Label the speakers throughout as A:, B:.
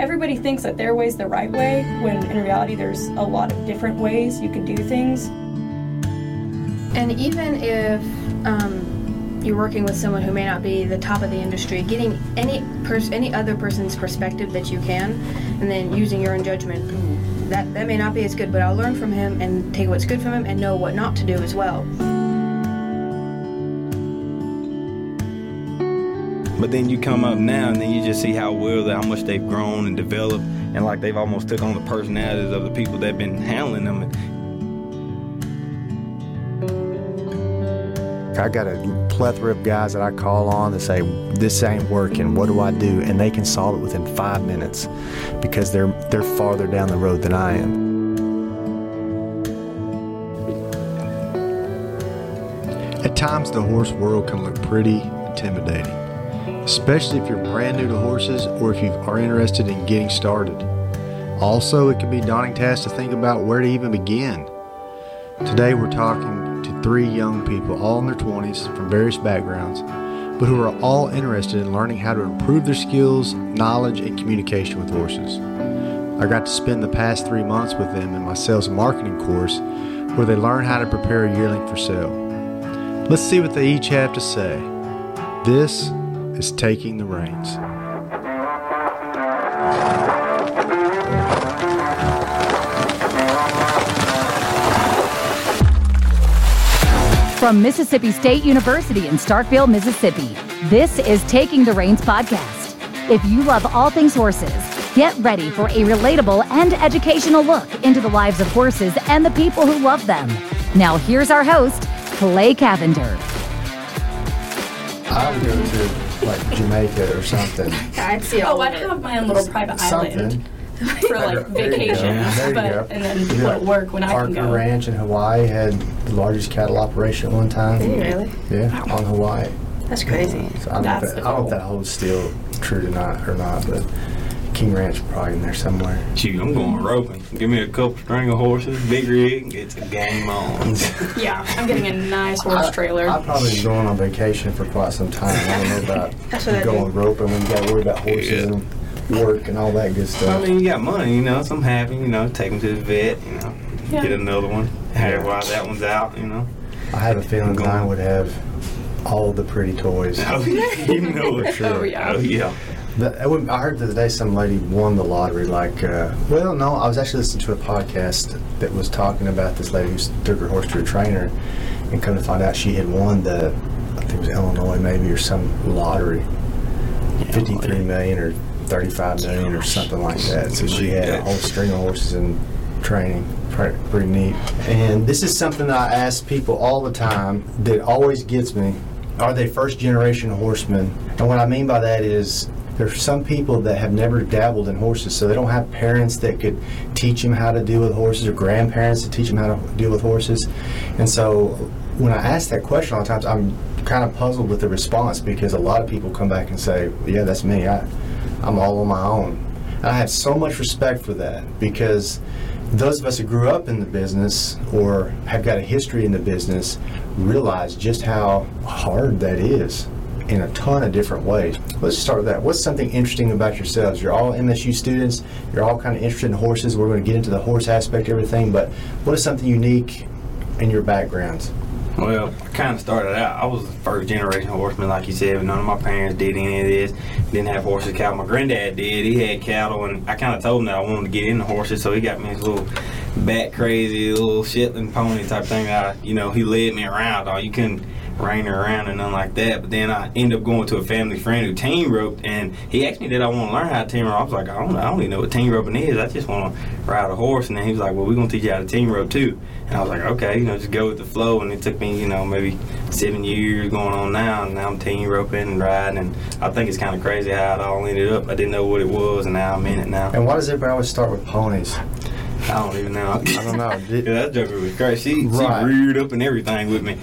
A: everybody thinks that their way is the right way when in reality there's a lot of different ways you can do things.
B: And even if um, you're working with someone who may not be the top of the industry, getting any pers- any other person's perspective that you can, and then using your own judgment. That, that may not be as good, but I'll learn from him and take what's good from him and know what not to do as well.
C: But then you come up now and then you just see how well, how much they've grown and developed, and like they've almost took on the personalities of the people that've been handling them.
D: I got a plethora of guys that I call on that say, "This ain't working. What do I do?" And they can solve it within five minutes because they're they're farther down the road than I am.
E: At times, the horse world can look pretty intimidating, especially if you're brand new to horses or if you are interested in getting started. Also, it can be a daunting task to think about where to even begin. Today, we're talking to three young people, all in their 20s, from various backgrounds, but who are all interested in learning how to improve their skills, knowledge, and communication with horses. I got to spend the past three months with them in my sales marketing course where they learn how to prepare a yearling for sale. Let's see what they each have to say. This is Taking the Reins.
F: From Mississippi State University in Starkville, Mississippi, this is Taking the Reins podcast. If you love all things horses, get ready for a relatable and educational look into the lives of horses and the people who love them. Now, here's our host, Clay Cavinder.
D: I would go to like Jamaica or something.
B: I'd see
A: Oh, I'd have my own little private island for like
D: There you go.
A: vacation,
D: There you
A: but and then
D: You know,
A: let work when I can
D: Parker
A: go.
D: Ranch in Hawaii had the largest cattle operation at one time.
B: really?
D: Yeah, on Hawaii.
B: That's crazy.
D: So I don't, know
A: That's
D: if that, I don't know if that holds still true to not or not, but King Ranch probably in there somewhere.
C: Shoot, I'm going roping. Give me a couple string of horses, big rig, it's a game on.
A: Yeah, I'm getting a nice horse trailer.
D: I've probably been going on vacation for quite some time. I don't know about
B: That's what I
D: going
B: do.
D: roping when you got to worry about horses
C: Yeah.
D: and work and all that good stuff.
C: I
D: stuff.
C: mean, you got money, you know, so I'm happy, you know, take them to the vet, you know,
A: Yeah.
C: get another one. Hey, while that one's out, you know.
D: I have a feeling
C: Going.
D: mine would have all the pretty toys.
C: Oh, you know it.
D: sure.
A: Oh, yeah.
C: Oh, yeah.
D: The- I heard the other day some lady won the lottery. Like, uh, well, no, I was actually listening to a podcast that was talking about this lady who took her horse to a trainer, and come to find out she had won the, I think it was Illinois maybe or some lottery, fifty-three million or thirty-five million or something like that. So she had a whole string of horses in training. Pretty neat. And this is something I ask people all the time that always gets me. Are they first generation horsemen? And what I mean by that is there's some people that have never dabbled in horses, so they don't have parents that could teach them how to deal with horses or grandparents to teach them how to deal with horses. And so when I ask that question all the times, I'm kind of puzzled with the response because a lot of people come back and say, yeah, that's me. I, I'm all on my own. And I have so much respect for that because those of us who grew up in the business or have got a history in the business realize just how hard that is in a ton of different ways. Let's start with that. What's something interesting about yourselves? You're all MSU students. You're all kind of interested in horses. We're going to get into the horse aspect of everything, but what is something unique in your backgrounds?
C: Well, I kind of started out. I was the first generation horseman, like you said. But none of my parents did any of this. Didn't have horses, cattle. My granddad did. He had cattle, and I kind of told him that I wanted to get into horses, so he got me this little bat crazy little Shetland pony type thing. I, you know, he led me around. All you couldn't her around and nothing like that. But then I ended up going to a family friend who team roped, and he asked me did I want to learn how to team rope. I was like, I don't, know. I don't even know what team roping is. I just want to ride a horse. And then he was like, Well, we're gonna teach you how to team rope too. And I was like, Okay, you know, just go with the flow. And it took me, you know, maybe seven years going on now, and now I'm team roping and riding. And I think it's kind of crazy how it all ended up. I didn't know what it was, and now I'm in it now.
D: And why does everybody always start with ponies?
C: I don't even know.
D: I don't know.
C: Yeah, that joker was crazy. She,
D: Right.
C: she reared up and everything with me.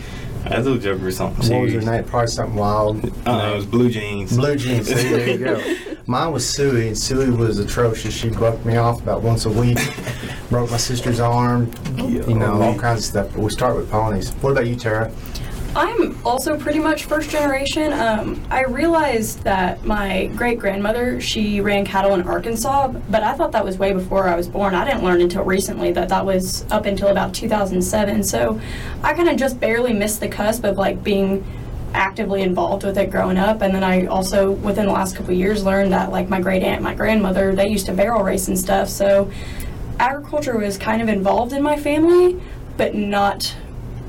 C: That little joker was something
D: What was
C: serious.
D: her name? Probably something wild.
C: Uh, it was blue jeans.
D: Blue jeans. See, there you go. Mine was Suey, and Suey was atrocious. She bucked me off about once a week, broke my sister's arm, you know, all kinds of stuff. But we start with ponies. What about you, Tara?
A: I'm also pretty much first generation. Um, I realized that my great grandmother she ran cattle in Arkansas, but I thought that was way before I was born. I didn't learn until recently that that was up until about 2007. So I kind of just barely missed the cusp of like being actively involved with it growing up and then i also within the last couple years learned that like my great aunt my grandmother they used to barrel race and stuff so agriculture was kind of involved in my family but not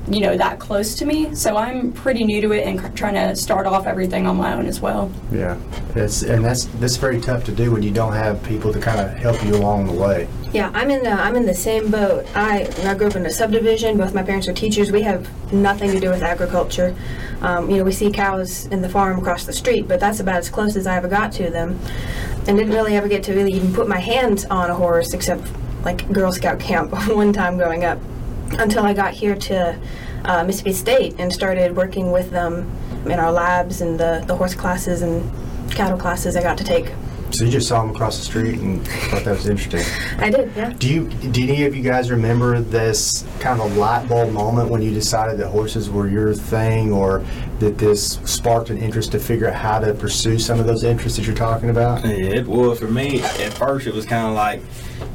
A: you know that close to me so i'm pretty new to it and c- trying to start off everything on my own as well
D: Yeah, it's and that's that's very tough to do when you don't have people to kind of help you along the way.
B: Yeah, I'm in the I'm in the same boat. I I grew up in a subdivision. Both my parents are teachers. We have nothing to do with agriculture. Um, you know, we see cows in the farm across the street, but that's about as close as I ever got to them, and didn't really ever get to really even put my hands on a horse except like Girl Scout camp one time growing up, until I got here to uh, Mississippi State and started working with them in our labs and the the horse classes and cattle classes I got to take.
D: So you just saw them across the street and thought that was interesting.
B: I did, yeah.
D: Do you? Do any of you guys remember this kind of light bulb moment when you decided that horses were your thing, or that this sparked an interest to figure out how to pursue some of those interests that you're talking about?
C: Yeah, it was for me. At first, it was kind of like,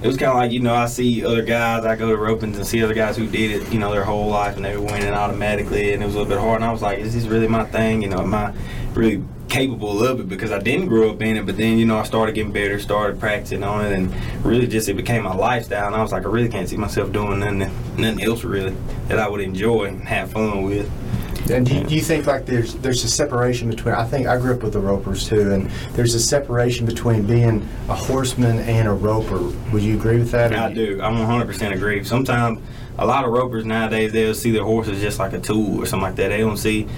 C: it was kind of like you know, I see other guys. I go to ropings and see other guys who did it, you know, their whole life and they were winning automatically, and it was a little bit hard. And I was like, is this really my thing? You know, am I really capable of it? Because I didn't grow up in it, but then you know, I started getting better, started practicing on it, and really just it became my lifestyle. And I was like, I really can't see myself doing nothing, nothing else really that I would enjoy and have fun with.
D: And do you, do you think like there's there's a separation between? I think I grew up with the ropers too, and there's a separation between being a horseman and a roper. Would you agree with that?
C: I do. I'm 100% agree. Sometimes a lot of ropers nowadays they'll see their horses just like a tool or something like that. They don't see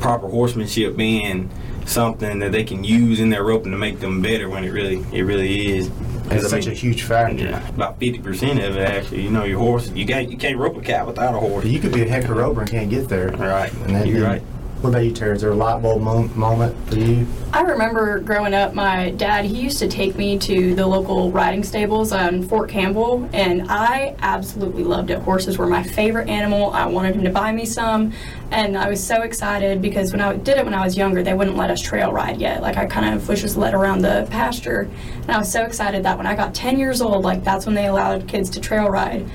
C: proper horsemanship being something that they can use in their roping to make them better when it really it really is.
D: It's
C: I
D: such
C: mean,
D: a huge factor.
C: Yeah, about 50% of it actually. You know, your horse you got you can't rope a cow without a horse.
D: You could be a heck of a roper and can't get there.
C: Right.
D: And then,
C: You're right.
D: What about you, Terry? Is there a light bulb mo- moment for you?
A: I remember growing up, my dad, he used to take me to the local riding stables on Fort Campbell, and I absolutely loved it. Horses were my favorite animal. I wanted him to buy me some, and I was so excited because when I did it when I was younger, they wouldn't let us trail ride yet. Like, I kind of was just led around the pasture, and I was so excited that when I got 10 years old, like, that's when they allowed kids to trail ride.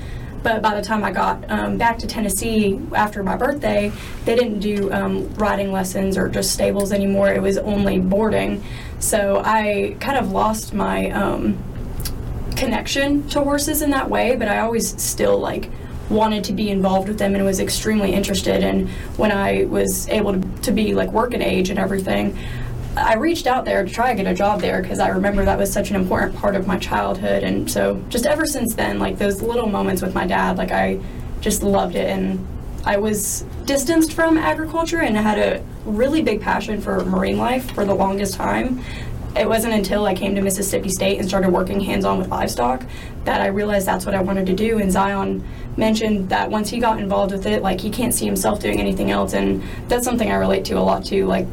A: But by the time I got um, back to Tennessee after my birthday, they didn't do um, riding lessons or just stables anymore. It was only boarding. So I kind of lost my um, connection to horses in that way, but I always still like wanted to be involved with them and was extremely interested. And when I was able to, to be like working age and everything, I reached out there to try to get a job there because I remember that was such an important part of my childhood. And so just ever since then, like those little moments with my dad, like I just loved it. And I was distanced from agriculture and had a really big passion for marine life for the longest time. It wasn't until I came to Mississippi State and started working hands on with livestock that I realized that's what I wanted to do. And Zion mentioned that once he got involved with it, like he can't see himself doing anything else. And that's something I relate to a lot too. Like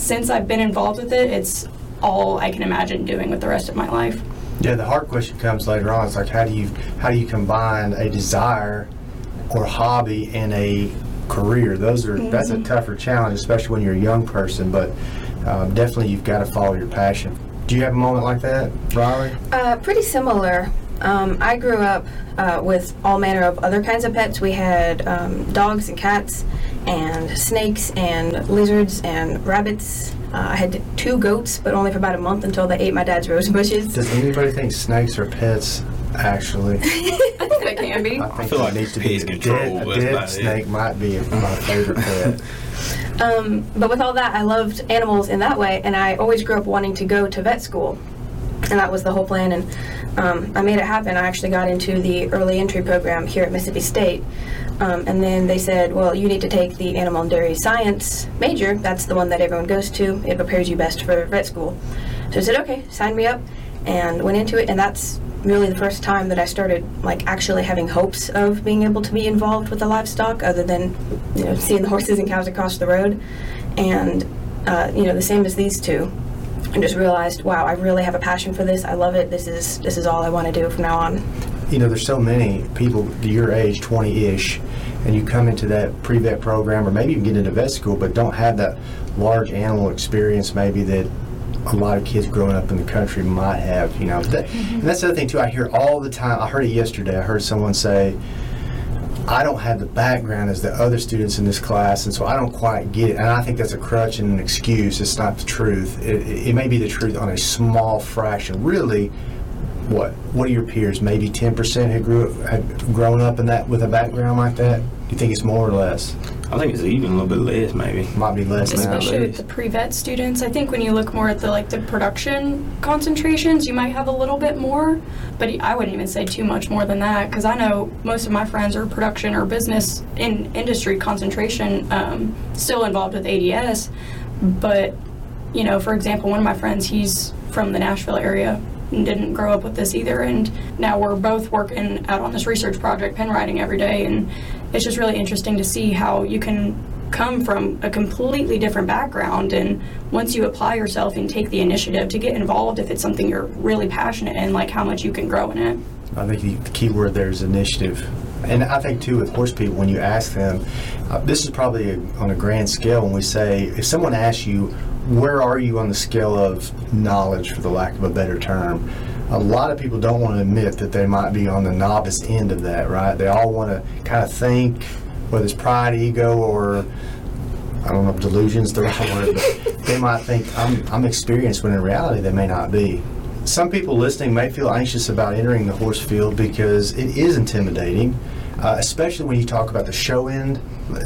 A: since I've been involved with it, it's all I can imagine doing with the rest of my life.
D: Yeah, the hard question comes later on. It's like how do you how do you combine a desire or hobby and a career? Those are that's a tougher challenge, especially when you're a young person. But um, definitely, you've got to follow your passion. Do you have a moment like that, Riley?
B: Uh, pretty similar. Um, I grew up uh, with all manner of other kinds of pets. We had um, dogs and cats, and snakes and lizards and rabbits. Uh, I had two goats, but only for about a month until they ate my dad's rose bushes.
D: Does anybody think snakes are pets? Actually,
A: I think they can be.
D: I think
C: feel
D: there
C: like
D: needs to be
C: pest
D: a
C: control,
D: dead, a dead
C: about it.
D: snake might be my favorite pet.
B: Um, but with all that, I loved animals in that way, and I always grew up wanting to go to vet school, and that was the whole plan. And um, I made it happen. I actually got into the early entry program here at Mississippi State, um, and then they said, "Well, you need to take the animal and dairy science major. That's the one that everyone goes to. It prepares you best for vet school." So I said, "Okay, sign me up," and went into it, and that's really the first time that I started like actually having hopes of being able to be involved with the livestock, other than you know seeing the horses and cows across the road, and uh, you know the same as these two. I just realized, wow, I really have a passion for this. I love it. This is this is all I want to do from now on.
D: You know, there's so many people your age, 20-ish, and you come into that pre-vet program, or maybe even get into vet school, but don't have that large animal experience maybe that a lot of kids growing up in the country might have. You know, that, mm-hmm. and that's the other thing too. I hear all the time. I heard it yesterday. I heard someone say. I don't have the background as the other students in this class, and so I don't quite get it. And I think that's a crutch and an excuse. It's not the truth. It, it, it may be the truth on a small fraction. Really, what what are your peers? Maybe ten percent had grew had grown up in that with a background like that. Do you think it's more or less?
C: I think it's even a little bit less, maybe.
D: Might be less now.
A: especially with the pre-vet students. I think when you look more at the like the production concentrations, you might have a little bit more, but I wouldn't even say too much more than that because I know most of my friends are production or business in industry concentration um, still involved with ADS, but you know, for example, one of my friends, he's from the Nashville area and didn't grow up with this either. And now we're both working out on this research project, pen writing every day. And it's just really interesting to see how you can come from a completely different background. And once you apply yourself and take the initiative to get involved, if it's something you're really passionate in, like how much you can grow in it.
D: I think the, key word there is initiative. And I think too with horse people, when you ask them, uh, this is probably a, on a grand scale. When we say, if someone asks you, where are you on the scale of knowledge, for the lack of a better term? A lot of people don't want to admit that they might be on the novice end of that, right? They all want to kind of think, whether it's pride, ego, or I don't know if delusion's the right word, but they might think I'm, I'm experienced when in reality they may not be. Some people listening may feel anxious about entering the horse field because it is intimidating, uh, especially when you talk about the show end,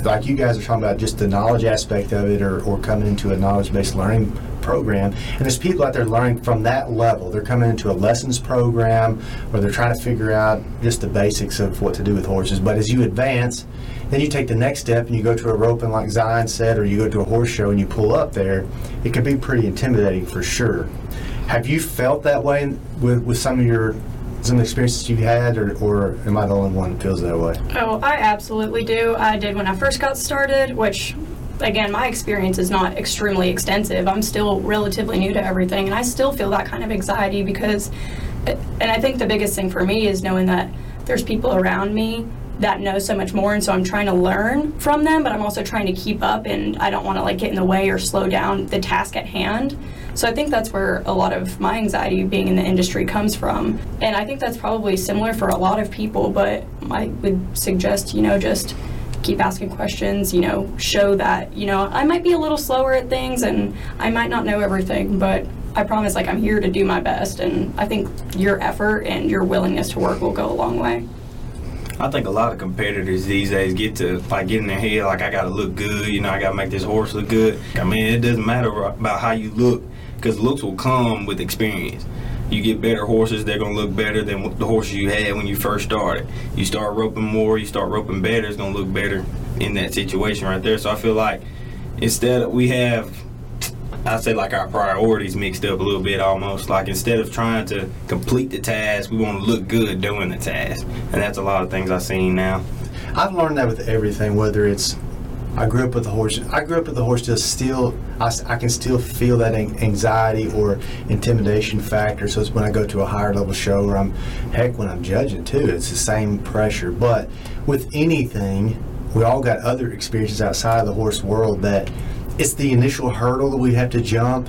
D: like you guys are talking about just the knowledge aspect of it or, or coming into a knowledge based learning program. And there's people out there learning from that level. They're coming into a lessons program or they're trying to figure out just the basics of what to do with horses. But as you advance, then you take the next step and you go to a roping like Zion said, or you go to a horse show and you pull up there, it can be pretty intimidating for sure. Have you felt that way with, with some of your some experiences you've had, or, or am I the only one that feels that way?
A: Oh, I absolutely do. I did when I first got started, which again, my experience is not extremely extensive. I'm still relatively new to everything, and I still feel that kind of anxiety because, and I think the biggest thing for me is knowing that there's people around me that know so much more, and so I'm trying to learn from them, but I'm also trying to keep up, and I don't want to like get in the way or slow down the task at hand. So I think that's where a lot of my anxiety being in the industry comes from. And I think that's probably similar for a lot of people, but I would suggest, you know, just keep asking questions, you know, show that, you know, I might be a little slower at things and I might not know everything, but I promise like I'm here to do my best and I think your effort and your willingness to work will go a long way.
C: I think a lot of competitors these days get to like get in their head like I gotta look good, you know, I gotta make this horse look good. I mean, it doesn't matter about how you look because looks will come with experience. You get better horses, they're gonna look better than the horses you had when you first started. You start roping more, you start roping better, it's gonna look better in that situation right there. So I feel like instead of, we have I say like our priorities mixed up a little bit almost. Like instead of trying to complete the task, we want to look good doing the task, and that's a lot of things I've seen now.
D: I've learned that with everything, whether it's I grew up with the horse. I grew up with the horse. Just still, I, I can still feel that anxiety or intimidation factor. So it's when I go to a higher level show, or I'm, heck, when I'm judging too, it's the same pressure. But with anything, we all got other experiences outside of the horse world that it's the initial hurdle that we have to jump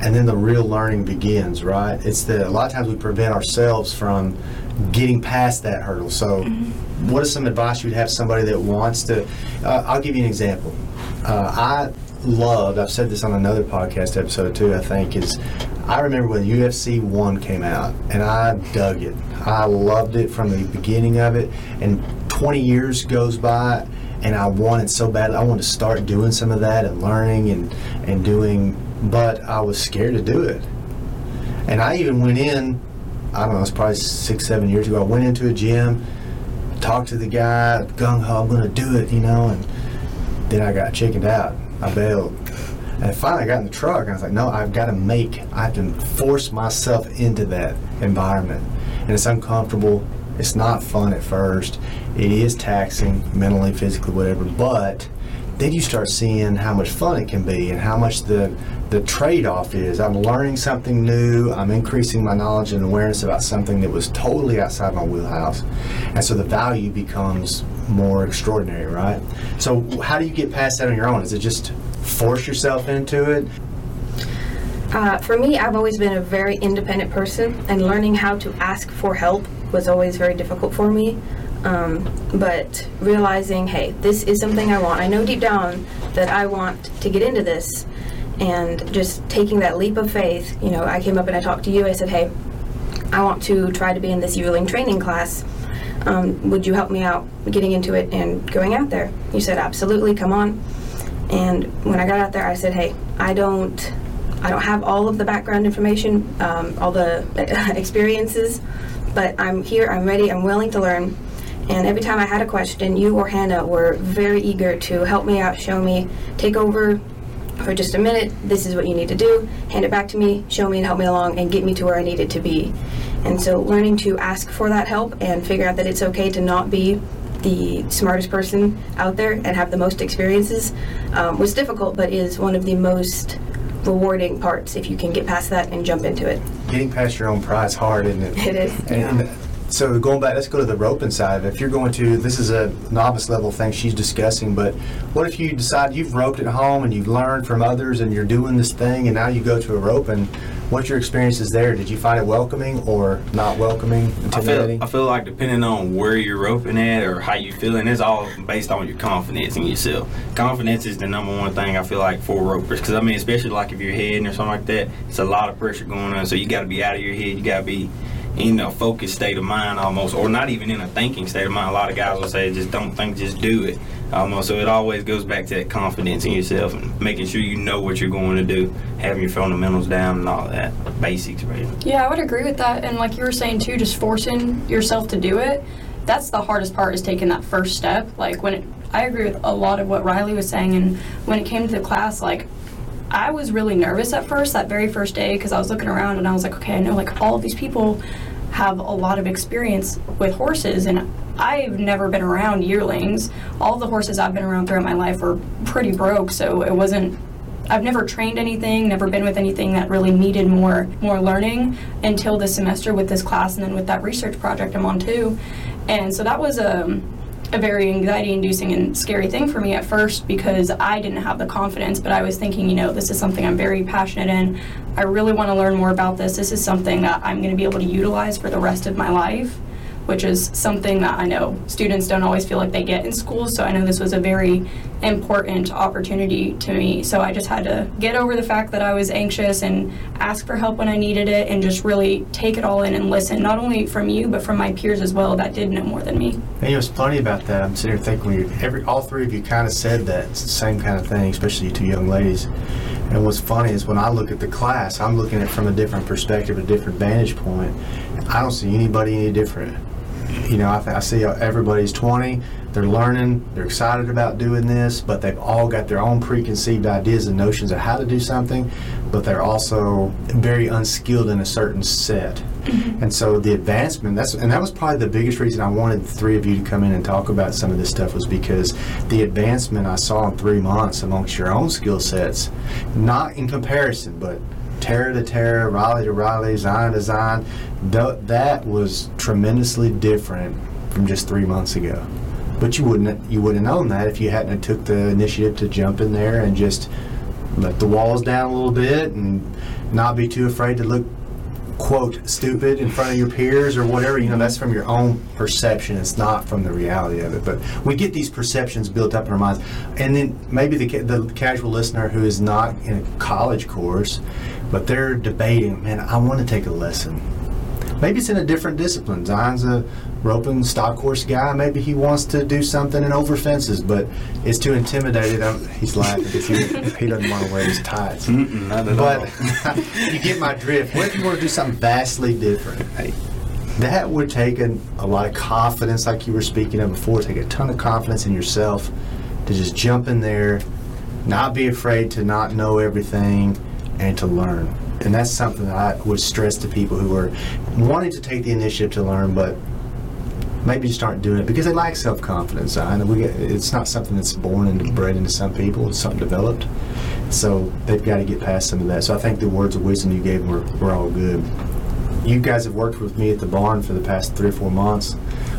D: and then the real learning begins right it's the a lot of times we prevent ourselves from getting past that hurdle so mm-hmm. What is some advice you'd have somebody that wants to uh, i'll give you an example uh, i loved i've said this on another podcast episode too i think is i remember when ufc 1 came out and i dug it i loved it from the beginning of it and 20 years goes by and I wanted so bad. I wanted to start doing some of that and learning and and doing, but I was scared to do it. And I even went in. I don't know. It's probably six, seven years ago. I went into a gym, talked to the guy, gung ho. I'm to do it, you know. And then I got chickened out. I bailed. And I finally got in the truck, and I was like, no, I've got to make, I have to force myself into that environment. And it's uncomfortable. It's not fun at first. It is taxing mentally, physically, whatever. But then you start seeing how much fun it can be and how much the the trade-off is. I'm learning something new. I'm increasing my knowledge and awareness about something that was totally outside my wheelhouse, and so the value becomes more extraordinary, right? So how do you get past that on your own? Is it just force yourself into it?
B: Uh, for me, I've always been a very independent person, and learning how to ask for help was always very difficult for me. Um, but realizing, hey, this is something I want. I know deep down that I want to get into this, and just taking that leap of faith. You know, I came up and I talked to you. I said, hey, I want to try to be in this yearling training class. Um, would you help me out getting into it and going out there? You said, absolutely, come on. And when I got out there, I said, hey, I don't I don't have all of the background information, um, all the experiences, but I'm here, I'm ready, I'm willing to learn. And every time I had a question, you or Hannah were very eager to help me out, show me, take over for just a minute, this is what you need to do, hand it back to me, show me and help me along, and get me to where I needed to be. And so learning to ask for that help and figure out that it's okay to not be the smartest person out there and have the most experiences um, was difficult, but is one of the most rewarding parts if you can get past that and jump into it.
D: Getting past your own pride is hard, isn't it?
B: It is.
D: And, and so going back, let's go to the roping side. If you're going to, this is a novice level thing she's discussing, but what if you decide you've roped at home and you've learned from others and you're doing this thing and now you go to a rope and what's your experiences there? Did you find it welcoming or not welcoming,
C: I feel, I feel like depending on where you're roping at or how you're feeling, it's all based on your confidence in yourself. Confidence is the number one thing I feel like for ropers, because I mean, especially like if you're heading or something like that, it's a lot of pressure going on. So you got to be out of your head. You got to be in a focused state of mind almost, or not even in a thinking state of mind. A lot of guys will say, just don't think, just do it. Almost. So it always goes back to that confidence in yourself and making sure you know what you're going to do, having your fundamentals down and all that, basics, really.
A: Yeah, I would agree with that. And like you were saying too, just forcing yourself to do it. That's the hardest part is taking that first step. Like when it, I agree with a lot of what Riley was saying. And when it came to the class, like I was really nervous at first, that very first day, because I was looking around and I was like, okay, I know like all of these people have a lot of experience with horses and I've never been around yearlings. All the horses I've been around throughout my life were pretty broke, so it wasn't I've never trained anything, never been with anything that really needed more more learning until this semester with this class and then with that research project I'm on too. And so that was a, a very anxiety inducing and scary thing for me at first because I didn't have the confidence, but I was thinking, you know, this is something I'm very passionate in. I really want to learn more about this. This is something that I'm going to be able to utilize for the rest of my life which is something that I know students don't always feel like they get in school. So I know this was a very important opportunity to me. So I just had to get over the fact that I was anxious and ask for help when I needed it and just really take it all in and listen, not only from you, but from my peers as well that did know more than me.
D: And it was funny about that. I'm sitting here thinking, every all three of you kind of said that same kind of thing, especially you two young ladies. And what's funny is when I look at the class, I'm looking at it from a different perspective, a different vantage point. I don't see anybody any different. You know, I, th- I see everybody's 20. They're learning. They're excited about doing this, but they've all got their own preconceived ideas and notions of how to do something. But they're also very unskilled in a certain set. Mm-hmm. And so the advancement that's and that was probably the biggest reason I wanted the three of you to come in and talk about some of this stuff was because the advancement I saw in three months amongst your own skill sets, not in comparison, but Tara to Tara, Riley to Riley, Zion to Zion, th- that was tremendously different from just three months ago. But you wouldn't you wouldn't have known that if you hadn't took the initiative to jump in there and just let the walls down a little bit and not be too afraid to look quote stupid in front of your peers or whatever you know that's from your own perception it's not from the reality of it. But we get these perceptions built up in our minds. And then maybe the, the casual listener who is not in a college course but they're debating man i want to take a lesson maybe it's in a different discipline zion's a roping stock horse guy maybe he wants to do something in over fences but it's too intimidated I'm, he's laughing because he, he doesn't want to wear his tights
C: not at all.
D: but you get my drift. What if you want to do something vastly different? That would take a, a lot of confidence, like you were speaking of before, take a ton of confidence in yourself to just jump in there, not be afraid to not know everything, and to learn. And that's something that I would stress to people who are wanting to take the initiative to learn, but maybe just aren't doing it because they lack self confidence. I know we get, it's not something that's born and bred into some people. It's something developed. So they've got to get past some of that. So I think the words of wisdom you gave were, were all good. You guys have worked with me at the barn for the past three or four months.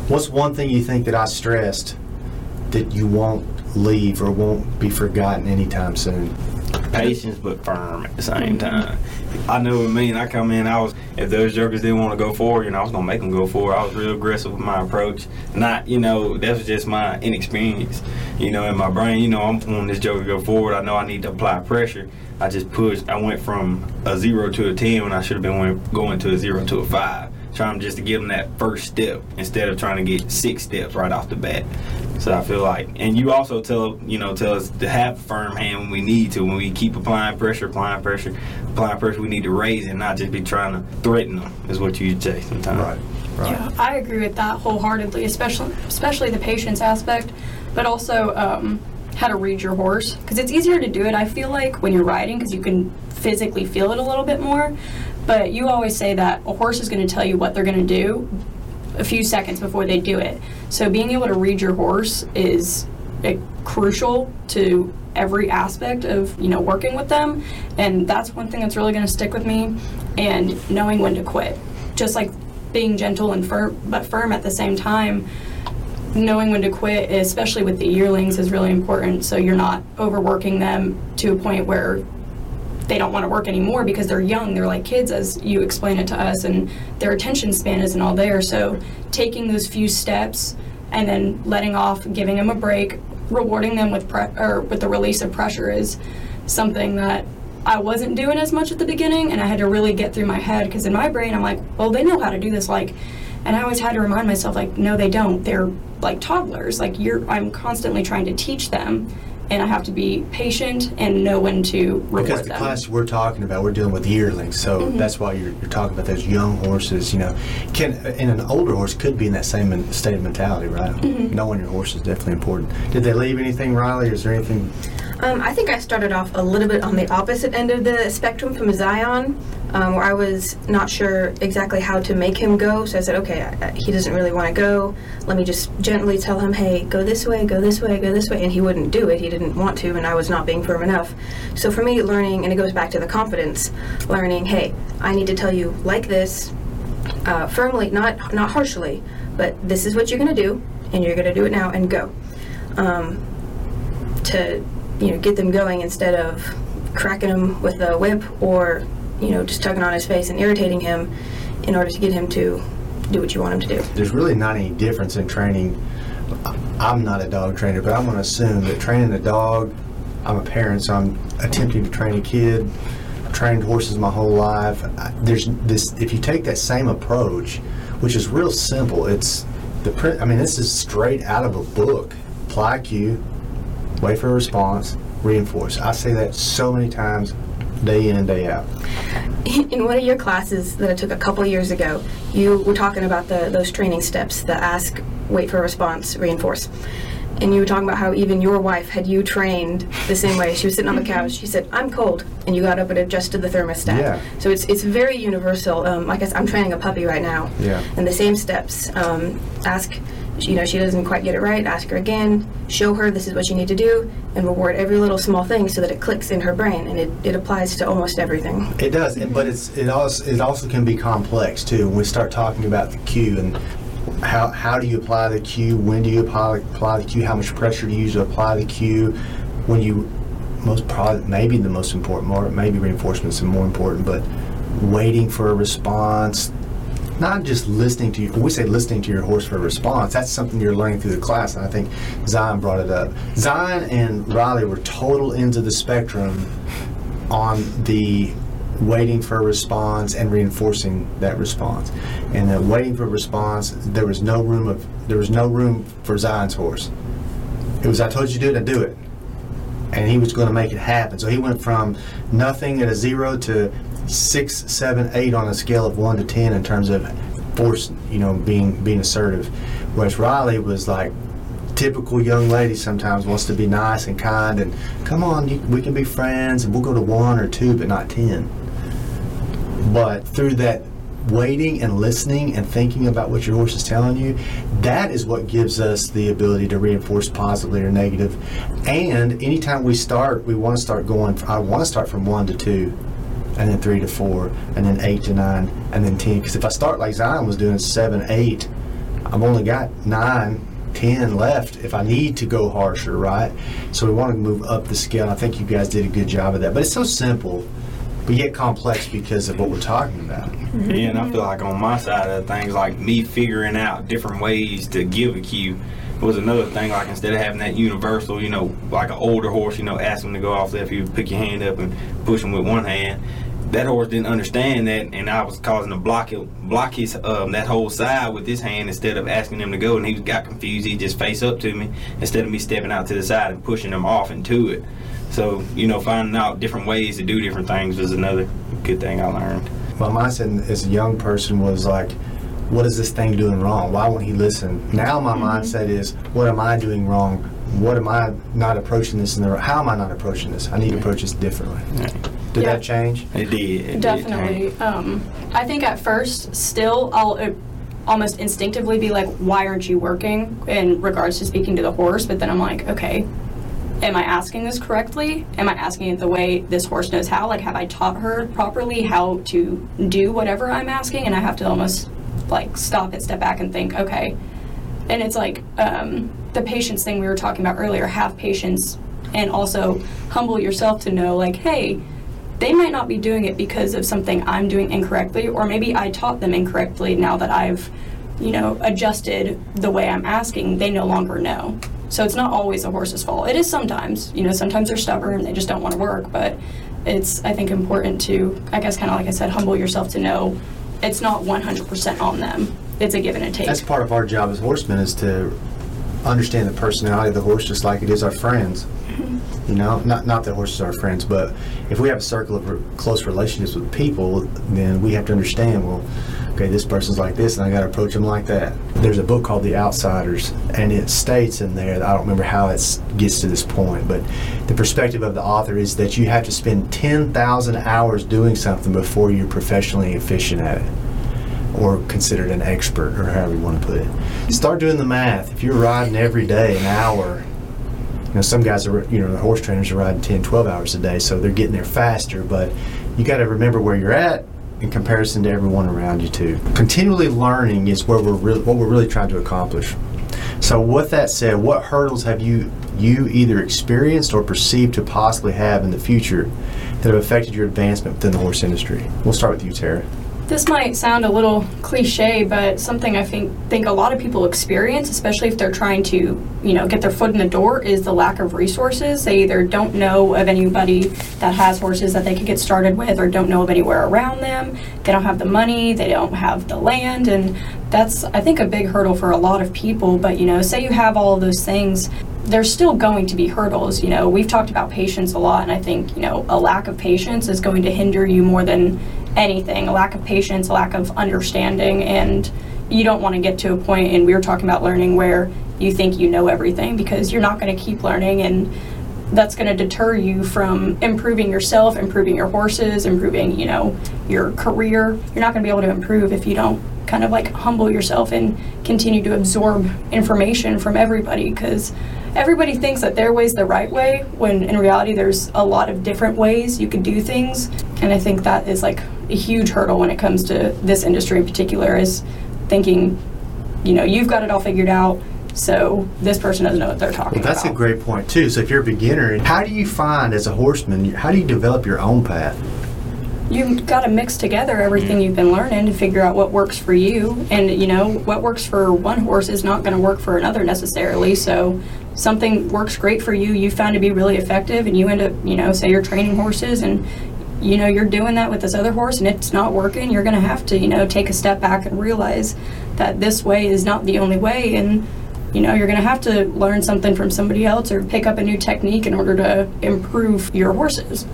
D: What's one thing you think that I stressed that you won't leave or won't be forgotten anytime soon?
C: Patience but firm at the same mm-hmm. time. I know with me, and I come in, I was if those jokers didn't want to go forward, you know, I was gonna make them go forward. I was real aggressive with my approach. Not, you know, that was just my inexperience. You know, in my brain, you know, I'm wanting this joker to go forward. I know I need to apply pressure. I just pushed. I went from a zero to a ten when I should have been going to a zero to a five. Trying just to give them that first step instead of trying to get six steps right off the bat. So I feel like, and you also tell you know tell us to have a firm hand when we need to. When we keep applying pressure, applying pressure, applying pressure, we need to raise it, not just be trying to threaten them. Is what you say sometimes.
D: Right. Right.
A: Yeah, I agree with that wholeheartedly, especially especially the patience aspect, but also um, how to read your horse because it's easier to do it. I feel like when you're riding because you can physically feel it a little bit more. But you always say that a horse is going to tell you what they're going to do a few seconds before they do it. So being able to read your horse is uh, crucial to every aspect of you know working with them, and that's one thing that's really going to stick with me. And knowing when to quit, just like being gentle and firm, but firm at the same time. Knowing when to quit, especially with the yearlings, is really important. So you're not overworking them to a point where they don't want to work anymore because they're young. They're like kids, as you explain it to us, and their attention span isn't all there. So taking those few steps and then letting off, giving them a break, rewarding them with pre- or with the release of pressure is something that I wasn't doing as much at the beginning, and I had to really get through my head because in my brain I'm like, well, they know how to do this, like. And I always had to remind myself, like, no, they don't. They're like toddlers. Like, you're. I'm constantly trying to teach them, and I have to be patient and know when to reward
D: Because the
A: them.
D: class we're talking about, we're dealing with yearlings, so
A: Mm-hmm.
D: that's why you're, you're talking about those young horses. You know, can and an older horse could be in that same state of mentality, right?
A: Mm-hmm.
D: Knowing your horse is definitely important. Did they leave anything, Riley? Is there anything?
B: Um, I think I started off a little bit on the opposite end of the spectrum from Zion, um, where I was not sure exactly how to make him go. So I said, okay, I, he doesn't really want to go. Let me just gently tell him, hey, go this way, go this way, go this way. And he wouldn't do it. He didn't want to, and I was not being firm enough. So for me, learning, and it goes back to the confidence, learning, hey, I need to tell you like this, uh, firmly, not not harshly, but this is what you're going to do, and you're going to do it now, and go. Um, to you know get them going instead of cracking them with a whip or you know just tugging on his face and irritating him in order to get him to do what you want him to do.
D: There's really not any difference in training. I'm not a dog trainer, but I'm going to assume that training a dog. I'm a parent, so I'm attempting to train a kid. Trained horses my whole life. There's this. If you take that same approach, which is real simple, it's the. pri- I mean, this is straight out of a book. Apply cue, wait for a response, reinforce. I say that so many times, day in and day out.
B: In one of your classes that I took a couple years ago, you were talking about the those training steps: the ask, wait for a response, reinforce. And you were talking about how even your wife had you trained the same way. She was sitting on the couch. She said, "I'm cold," and you got up and adjusted the thermostat.
D: Yeah.
B: So it's it's very universal. Um, I said, I'm training a puppy right now.
D: Yeah.
B: And the same steps. Um, ask, you know, she doesn't quite get it right. Ask her again. Show her this is what you need to do, and reward every little small thing so that it clicks in her brain, and it, it applies to almost everything.
D: It does, but it's it also it also can be complex too. When we start talking about the cue and how how do you apply the cue, when do you apply apply the cue, how much pressure do you use to apply the cue, when you most probably maybe the most important, more maybe reinforcements are more important, but waiting for a response. Not just listening to you. We say listening to your horse for a response, that's something you're learning through the class, and I think Zion brought it up. Zion and Riley were total ends of the spectrum on the waiting for a response and reinforcing that response. And then waiting for a response, there was no room of there was no room for Zion's horse. It was I told you to do it, I do it. And he was going to make it happen. So he went from nothing at a zero to six, seven, eight on a scale of one to ten in terms of force, you know, being being assertive. Whereas Riley was like typical young lady sometimes wants to be nice and kind and come on you, we can be friends and we'll go to one or two but not ten but through that waiting and listening and thinking about what your horse is telling you, that is what gives us the ability to reinforce positively or negative. And anytime we start, we want to start going, I want to start from one to two, and then three to four, and then eight to nine, and then 10. Because if I start like Zion was doing seven, eight, I've only got nine, ten left if I need to go harsher, right? So we want to move up the scale. I think you guys did a good job of that. But it's so simple, but yet complex because of what we're talking about.
C: Yeah, and I feel like on my side of things, like me figuring out different ways to give a cue was another thing. Like instead of having that universal, you know, like an older horse, you know, ask him to go off left, you pick your hand up and push him with one hand. That horse didn't understand that, and I was causing to block it, block his um, that whole side with his hand instead of asking him to go, and he got confused. He just face up to me instead of me stepping out to the side and pushing him off into it. So you know, finding out different ways to do different things was another good thing I learned.
D: My mindset as a young person was like, what is this thing doing wrong? Why won't he listen? Now my mindset is, what am I doing wrong? What am I not approaching this in the How am I not approaching this? I need to approach this differently. Did
A: Yeah.
D: that change?
C: It did. It
A: Definitely.
C: change.
A: Um, I think at first, still, I'll uh, almost instinctively be like, why aren't you working in regards to speaking to the horse? But then I'm like, okay, am I asking this correctly? Am I asking it the way this horse knows how? Like, have I taught her properly how to do whatever I'm asking? And I have to almost like stop and step back, and think, okay. And it's like um, the patience thing we were talking about earlier have patience and also humble yourself to know, like, hey, they might not be doing it because of something I'm doing incorrectly, or maybe I taught them incorrectly now that I've, you know, adjusted the way I'm asking, they no longer know. So it's not always the horse's fault. It is sometimes, you know, sometimes they're stubborn, they just don't want to work, but it's, I think, important to, I guess, kind of like I said, humble yourself to know it's not 100% on them. It's a give and a take.
D: That's part of our job as horsemen is to understand the personality of the horse just like it is our friends. Mm-hmm. You know, not not that horses are friends, but if we have a circle of re- close relationships with people, then we have to understand. Well, okay, this person's like this, and I got to approach them like that. There's a book called The Outsiders, and it states in there. I don't remember how it gets to this point, but the perspective of the author is that you have to spend ten thousand hours doing something before you're professionally efficient at it or considered an expert, or however you want to put it. Start doing the math. If you're riding every day an hour, know, some guys are, you know, the horse trainers are riding 10, 12 hours a day, so they're getting there faster, but you got to remember where you're at in comparison to everyone around you too. Continually learning is where we're really, what we're really trying to accomplish. So with that said, what hurdles have you you either experienced or perceived to possibly have in the future that have affected your advancement within the horse industry? We'll start with you, Tara.
A: This might sound a little cliche, but something I think think a lot of people experience, especially if they're trying to, you know, get their foot in the door, is the lack of resources. They either don't know of anybody that has horses that they could get started with, or don't know of anywhere around them. They don't have the money, they don't have the land, and that's I think a big hurdle for a lot of people. But you know, say you have all those things, there's still going to be hurdles. You know, we've talked about patience a lot, and I think, you know, a lack of patience is going to hinder you more than anything. A lack of patience, a lack of understanding, and you don't want to get to a point, and we were talking about learning where you think you know everything because you're not going to keep learning, and that's going to deter you from improving yourself, improving your horses, improving, you know, your career. You're not going to be able to improve if you don't kind of like humble yourself and continue to absorb information from everybody because everybody thinks that their way's the right way when in reality there's a lot of different ways you could do things and i think that is like a huge hurdle when it comes to this industry in particular is thinking you know you've got it all figured out so this person doesn't know what they're talking
D: Well, that's
A: about
D: a great point too. So if you're a beginner, how do you find as a horseman, how do you develop your own path?
A: you've got to mix together everything mm. you've been learning to figure out what works for you and you know what works for one horse is not going to work for another necessarily so something works great for you you found to be really effective and you end up you know say you're training horses and you know you're doing that with this other horse and it's not working you're going to have to you know take a step back and realize that this way is not the only way. And you know you're going to have to learn something from somebody else or pick up a new technique in order to improve your horses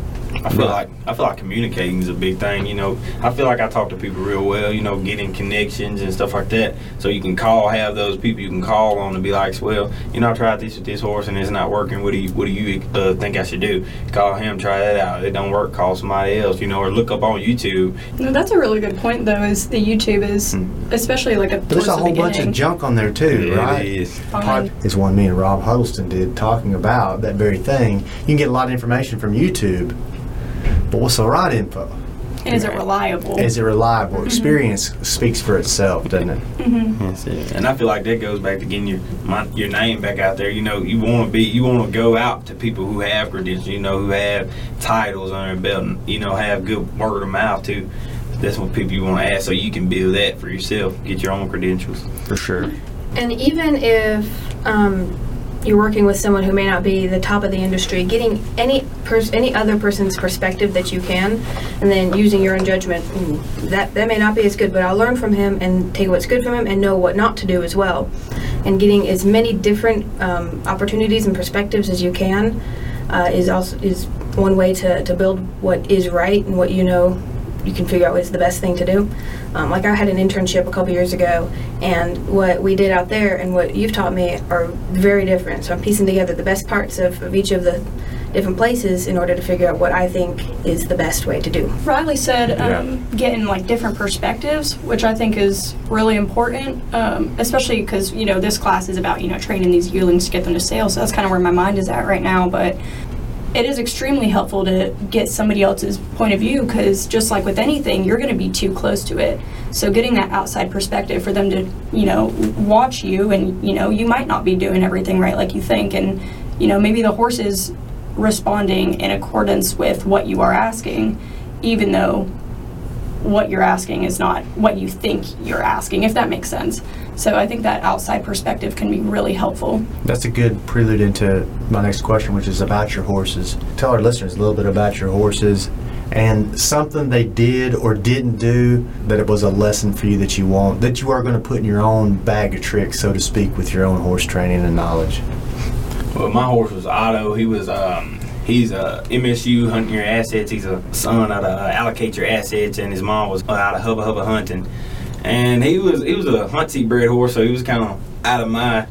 C: I feel like I feel like communicating is a big thing. You know, I feel like I talk to people real well. You know, getting connections and stuff like that. So you can call, have those people you can call on and be like, well, you know, I tried this with this horse and it's not working. What do you What do you uh, think I should do? Call him, try that out. It don't work. Call somebody else. You know, or look up on YouTube.
A: No, that's a really good point, though. Is the YouTube is especially like a
D: there's a whole bunch of junk on there too,
C: It
D: right?
C: is.
A: Fine.
D: is one me and Rob Huddleston did talking about that very thing. You can get a lot of information from YouTube, but what's the right info?
A: And is it reliable?
D: Is it reliable? Experience speaks for itself, doesn't it?
C: That's it. And I feel like that goes back to getting your my, your name back out there. You know, you want to be, you want to go out to people who have credentials, you know, who have titles on their belt, and, you know, have good word of mouth too. That's what people you want to ask, so you can build that for yourself, get your own credentials.
D: For sure.
B: And even if um, you're working with someone who may not be the top of the industry, getting any pers- any other person's perspective that you can, and then using your own judgment, "Mm, that that may not be as good, but I'll learn from him and take what's good from him and know what not to do as well. And getting as many different um, opportunities and perspectives as you can uh, is also is one way to, to build what is right and what you know you can figure out what is the best thing to do. Um, like I had an internship a couple years ago, and what we did out there and what you've taught me are very different. So I'm piecing together the best parts of, of each of the different places in order to figure out what I think is the best way to do.
A: Riley said um, getting like different perspectives, which I think is really important, um, especially because you know this class is about you know training these yearlings to get them to sales. So that's kind of where my mind is at right now. But it is extremely helpful to get somebody else's point of view because just like with anything, you're going to be too close to it. So getting that outside perspective for them to you know watch you and you know you might not be doing everything right like you think, and you know maybe the horse is responding in accordance with what you are asking, even though what you're asking is not what you think you're asking, if that makes sense. So I think that outside perspective can be really helpful.
D: That's a good prelude into my next question, which is about your horses. Tell our listeners a little bit about your horses and something they did or didn't do that it was a lesson for you that you want, that you are going to put in your own bag of tricks, so to speak, with your own horse training and knowledge.
C: Well, my horse was Otto. He was um, he's a MSU hunting your assets. He's a son out of uh, allocate your assets, and his mom was out of Hubba Hubba hunting. And he was he was a Huntsy bred horse, so he was kind of out of my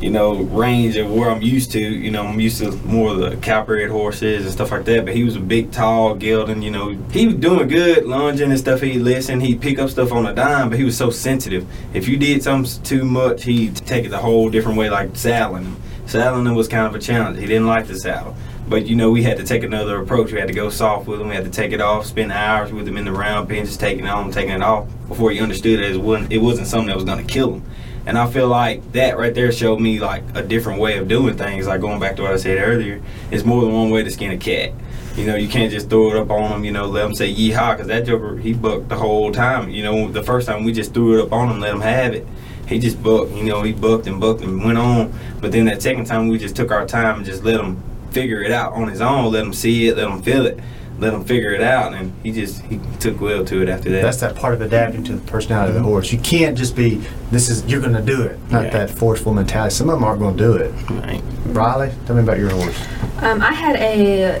C: you know range of where I'm used to. You know, I'm used to more of the cow bred horses and stuff like that. But he was a big, tall gelding. You know, he was doing good, lunging and stuff. He'd listen, he'd pick up stuff on a dime, but he was so sensitive. If you did something too much, he'd take it a whole different way, like saddling. Saddling him was kind of a challenge. He didn't like the saddle. But you know, we had to take another approach. We had to go soft with him. We had to take it off, spend hours with him in the round pen, just taking it on, taking it off before he understood it. It wasn't, it wasn't something that was to kill him. And I feel like that right there showed me like a different way of doing things. Like going back to what I said earlier, it's more than one way to skin a cat. You know, you can't just throw it up on him. You know, let him say yeehaw, because that joker he bucked the whole time. You know, the first time we just threw it up on him, let him have it. He just bucked. You know, he bucked and bucked and went on. But then that second time we just took our time and just let him figure it out on his own. Let him see it. Let him feel it. Let him figure it out. And he just he took well to it after that.
D: That's that part of adapting to the personality of the horse. You can't just be, this is, you're going to do it. Not
C: Yeah.
D: that forceful mentality. Some of them aren't going to do it.
C: right.
D: Riley, tell me about your horse.
B: Um, I had a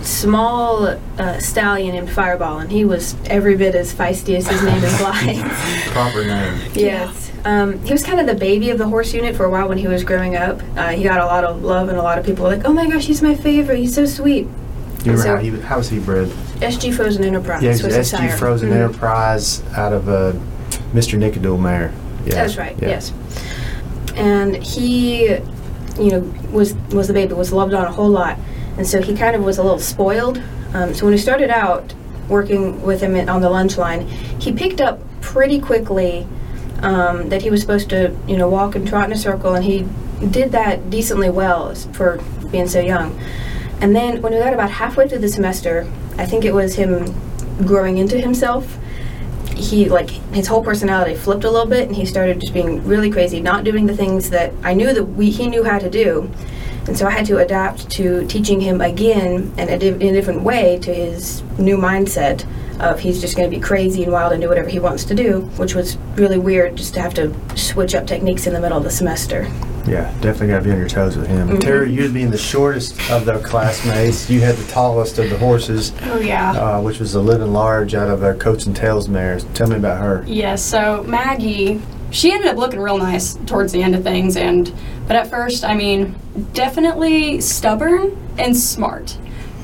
B: small uh, stallion named Fireball, and he was every bit as feisty as his name implies.
D: Proper name.
B: yes. Um, he was kind of the baby of the horse unit for a while when he was growing up. Uh, he got a lot of love, and a lot of people were like, oh my gosh, he's my favorite. He's so sweet.
D: You remember
B: So-
D: how, he, how was he bred?
B: SG Frozen Enterprise
D: Yeah,
B: was his
D: SG
B: sire.
D: Frozen
B: Mhm.
D: Enterprise out of uh, Mr. Nicodule Mare. Yeah.
B: That's right.
D: Yeah.
B: Yes. And he, you know, was was the baby, was loved on a whole lot, and so he kind of was a little spoiled. Um, so when he started out working with him in- on the lunge line, he picked up pretty quickly um, that he was supposed to, you know, walk and trot in a circle, and he did that decently well s- for being so young. And then when we got about halfway through the semester, I think it was him growing into himself. He like his whole personality flipped a little bit and he started just being really crazy not doing the things that i knew that we he knew how to do. And so i had to adapt to teaching him again and a in a different way to his new mindset of he's just going to be crazy and wild and do whatever he wants to do which was really weird just to have to switch up techniques in the middle of the semester
D: Yeah, definitely got to be on your toes with him.
A: Mm-hmm.
D: Terry, you being the shortest of the classmates, you had the tallest of the horses,
A: Oh yeah.
D: uh, which was the living large out of uh, Coats and Tails mares. Tell me about her.
A: Yes, so Maggie, she ended up looking real nice towards the end of things and but at first, I mean, definitely stubborn and smart.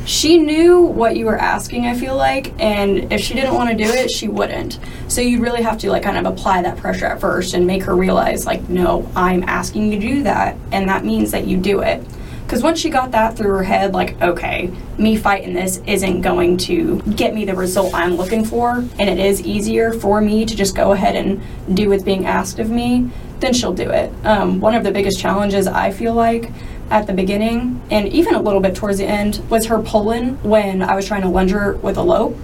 A: She knew what you were asking, I feel like, and if she didn't want to do it, she wouldn't. So you really have to like kind of apply that pressure at first and make her realize like, no, I'm asking you to do that, and that means that you do it. Because once she got that through her head, like, okay, me fighting this isn't going to get me the result I'm looking for, and it is easier for me to just go ahead and do what's being asked of me, then she'll do it. Um, one of the biggest challenges I feel like at the beginning, and even a little bit towards the end, was her pulling when I was trying to lunge her with a lope.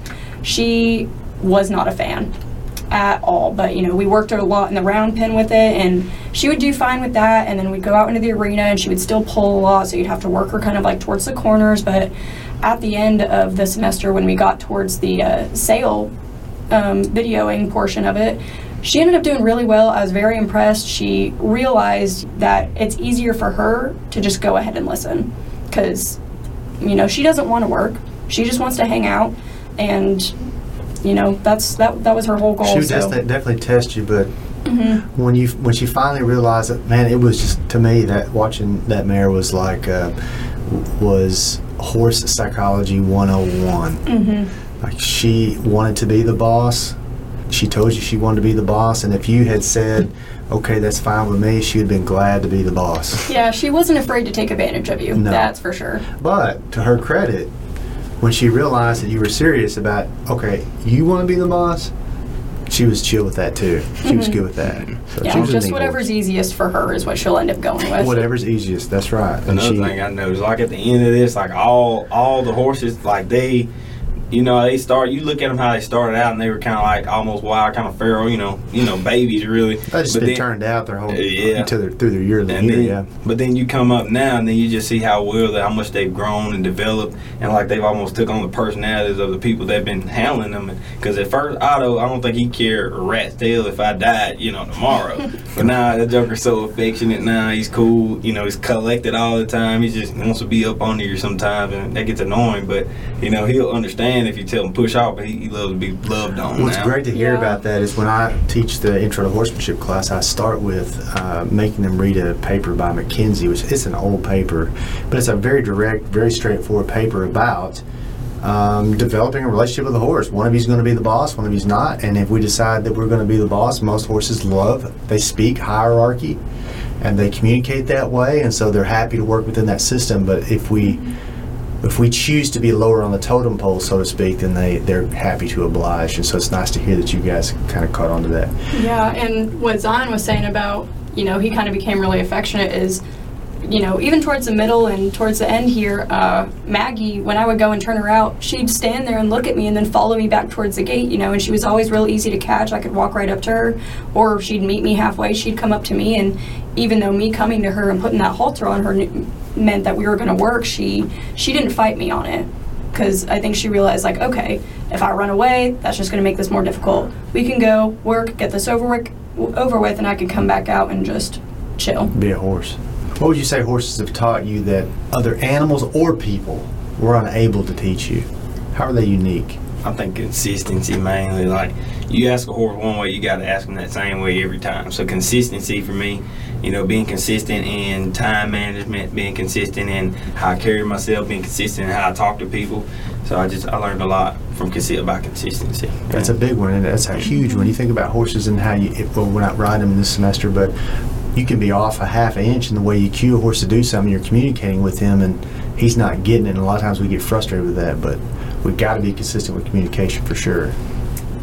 A: She was not a fan at all. But you know, we worked her a lot in the round pen with it, and she would do fine with that. And then we'd go out into the arena, and she would still pull a lot. So you'd have to work her kind of like towards the corners. But at the end of the semester, when we got towards the uh, sale um, videoing portion of it. She ended up doing really well. I was very impressed. She realized that it's easier for her to just go ahead and listen because, you know, she doesn't want to work. She just wants to hang out, and you know that's that. That was her whole goal.
D: She would
A: so.
D: just definitely test you, but
A: Mm-hmm.
D: when you when she finally realized that, man, it was just to me that watching that mare was like uh, was horse psychology 101.
A: Mm-hmm.
D: Like she wanted to be the boss. She told you she wanted to be the boss, and if you had said, "Okay, that's fine with me," she would have been glad to be the boss.
A: Yeah, she wasn't afraid to take advantage of you.
D: No.
A: That's for sure.
D: But to her credit, when she realized that you were serious about, okay, you want to be the boss, she was chill with that too. She was good with that. So she
A: Mm-hmm. Yeah,
D: was
A: just whatever's
D: horse.
A: easiest for her is what she'll end up going with.
D: Whatever's easiest. That's right. And
C: Another
D: she,
C: thing I know is like at the end of this, like all all the horses, like they, you know, they start. You look at them how they started out, and they were kind of like almost wild, kind of feral, you know, you know, babies really.
D: They just
C: But
D: been
C: then-
D: turned out their whole
C: Yeah.
D: until they're through their yearly
C: And
D: year.
C: then,
D: Yeah.
C: But then you come up now, and then you just see how well, how much they've grown and developed, and like they've almost took on the personalities of the people that've been handling them. Because at first, Otto, I don't think he cared a rat's tail if I died, you know, tomorrow. but now the Joker's so affectionate. Now he's cool. You know, he's collected all the time. He just wants to be up on you sometimes, and that gets annoying. But you know, he'll understand if you tell him push off. But he, he loves to be loved on.
D: What's
C: now.
D: great to hear
A: Yeah.
D: about that is when I teach the intro to horsemanship class, I start with uh, making them read a paper by McKinsey, which it's an old paper, but it's a very direct, very straightforward paper about um, developing a relationship with a horse. One of you's going to be the boss, one of you's not. And if we decide that we're going to be the boss, most horses love, they speak hierarchy and they communicate that way, and so they're happy to work within that system. But if we if we choose to be lower on the totem pole, so to speak, then they they're happy to oblige, and so it's nice to hear that you guys kind of caught on to that.
A: Yeah, and what Zion was saying about, you know, he kind of became really affectionate is, you know, even towards the middle and towards the end here, uh, Maggie, when I would go and turn her out, she'd stand there and look at me and then follow me back towards the gate, you know, and she was always real easy to catch. I could walk right up to her, or she'd meet me halfway, she'd come up to me, and even though me coming to her and putting that halter on her meant that we were going to work, she she didn't fight me on it because I think she realized like, okay, if I run away, that's just going to make this more difficult. We can go work, get this over with, over with, and I can come back out and just chill.
D: Be a horse. What would you say horses have taught you that other animals or people were unable to teach you? How are they unique?
C: I think consistency mainly. Like you ask a horse one way, you got to ask them that same way every time. So consistency for me, you know, being consistent in time management, being consistent in how I carry myself, being consistent in how I talk to people. So I just I learned a lot from consi- about consistency.
D: That's a big one, and that's a huge one. You think about horses and how you. Well, we're not riding them this semester, but you can be off a half inch in the way you cue a horse to do something. You're communicating with him, and he's not getting it. And a lot of times we get frustrated with that, but we've got to be consistent with communication for sure.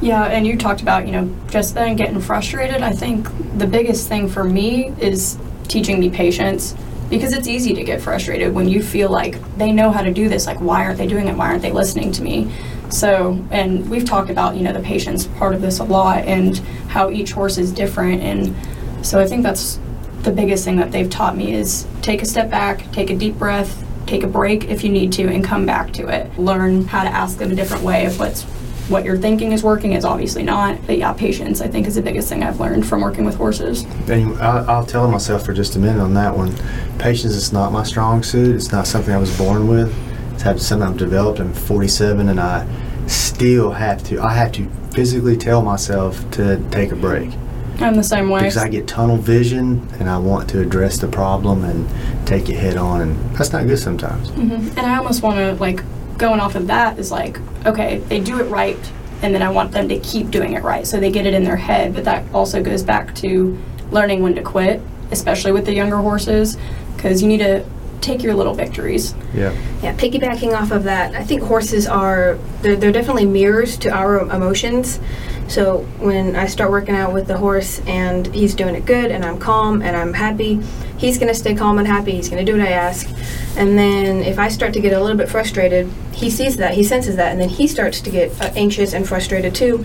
A: Yeah, and you talked about, you know, just then getting frustrated. I think the biggest thing for me is teaching me patience because it's easy to get frustrated when you feel like they know how to do this. Like, why aren't they doing it? Why aren't they listening to me? So, and we've talked about, you know, the patience part of this a lot and how each horse is different. And so I think that's the biggest thing that they've taught me is take a step back, take a deep breath, take a break if you need to, and come back to it. Learn how to ask them a different way of what's what you're thinking is working is obviously not. But yeah, patience I think is the biggest thing I've learned from working with horses.
D: And I'll, I'll tell myself for just a minute on that one. Patience is not my strong suit. It's not something I was born with. It's something I've developed. I'm 47, and I still have to. I have to physically tell myself to take a break
A: I'm the same way.
D: because I get tunnel vision, and I want to address the problem and take it head on, and that's not good sometimes. Mm-hmm.
A: And I almost want to like going off of that is like okay, they do it right, and then I want them to keep doing it right, so they get it in their head. But that also goes back to learning when to quit, especially with the younger horses, because you need to take your little victories.
D: Yeah.
B: Yeah, piggybacking off of that, I think horses are they're, they're definitely mirrors to our emotions. So when I start working out with the horse and he's doing it good and I'm calm and I'm happy, he's going to stay calm and happy. He's going to do what I ask. And then if I start to get a little bit frustrated, he sees that, he senses that, and then he starts to get uh, anxious and frustrated too,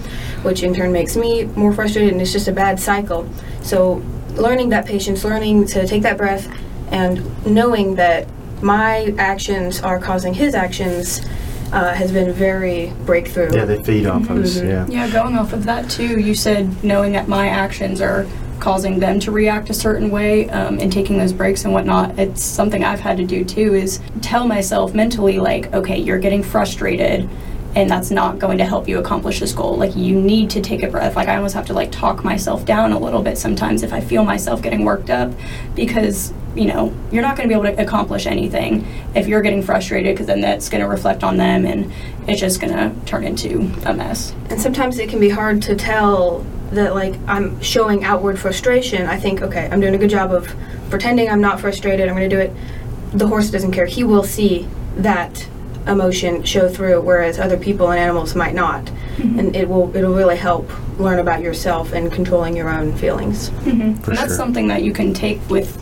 B: which in turn makes me more frustrated and it's just a bad cycle. So learning that patience, learning to take that breath and knowing that my actions are causing his actions uh, has been very breakthrough.
D: Yeah, they feed off of us. Yeah.
A: Yeah, going off of that too, you said knowing that my actions are causing them to react a certain way um, and taking those breaks and whatnot. It's something I've had to do too is tell myself mentally, like, okay, you're getting frustrated and that's not going to help you accomplish this goal. Like, you need to take a breath. Like, I almost have to like talk myself down a little bit sometimes if I feel myself getting worked up because you know, you're not going to be able to accomplish anything if you're getting frustrated because then that's going to reflect on them and it's just going to turn into a mess.
B: And sometimes it can be hard to tell that like I'm showing outward frustration. I think, okay, I'm doing a good job of pretending I'm not frustrated. I'm going to do it. The horse doesn't care. He will see that emotion show through whereas other people and animals might not. Mm-hmm. And it will it'll really help learn about yourself and controlling your own feelings. Mm-hmm.
D: For
A: and that's
D: sure.
A: something that you can take with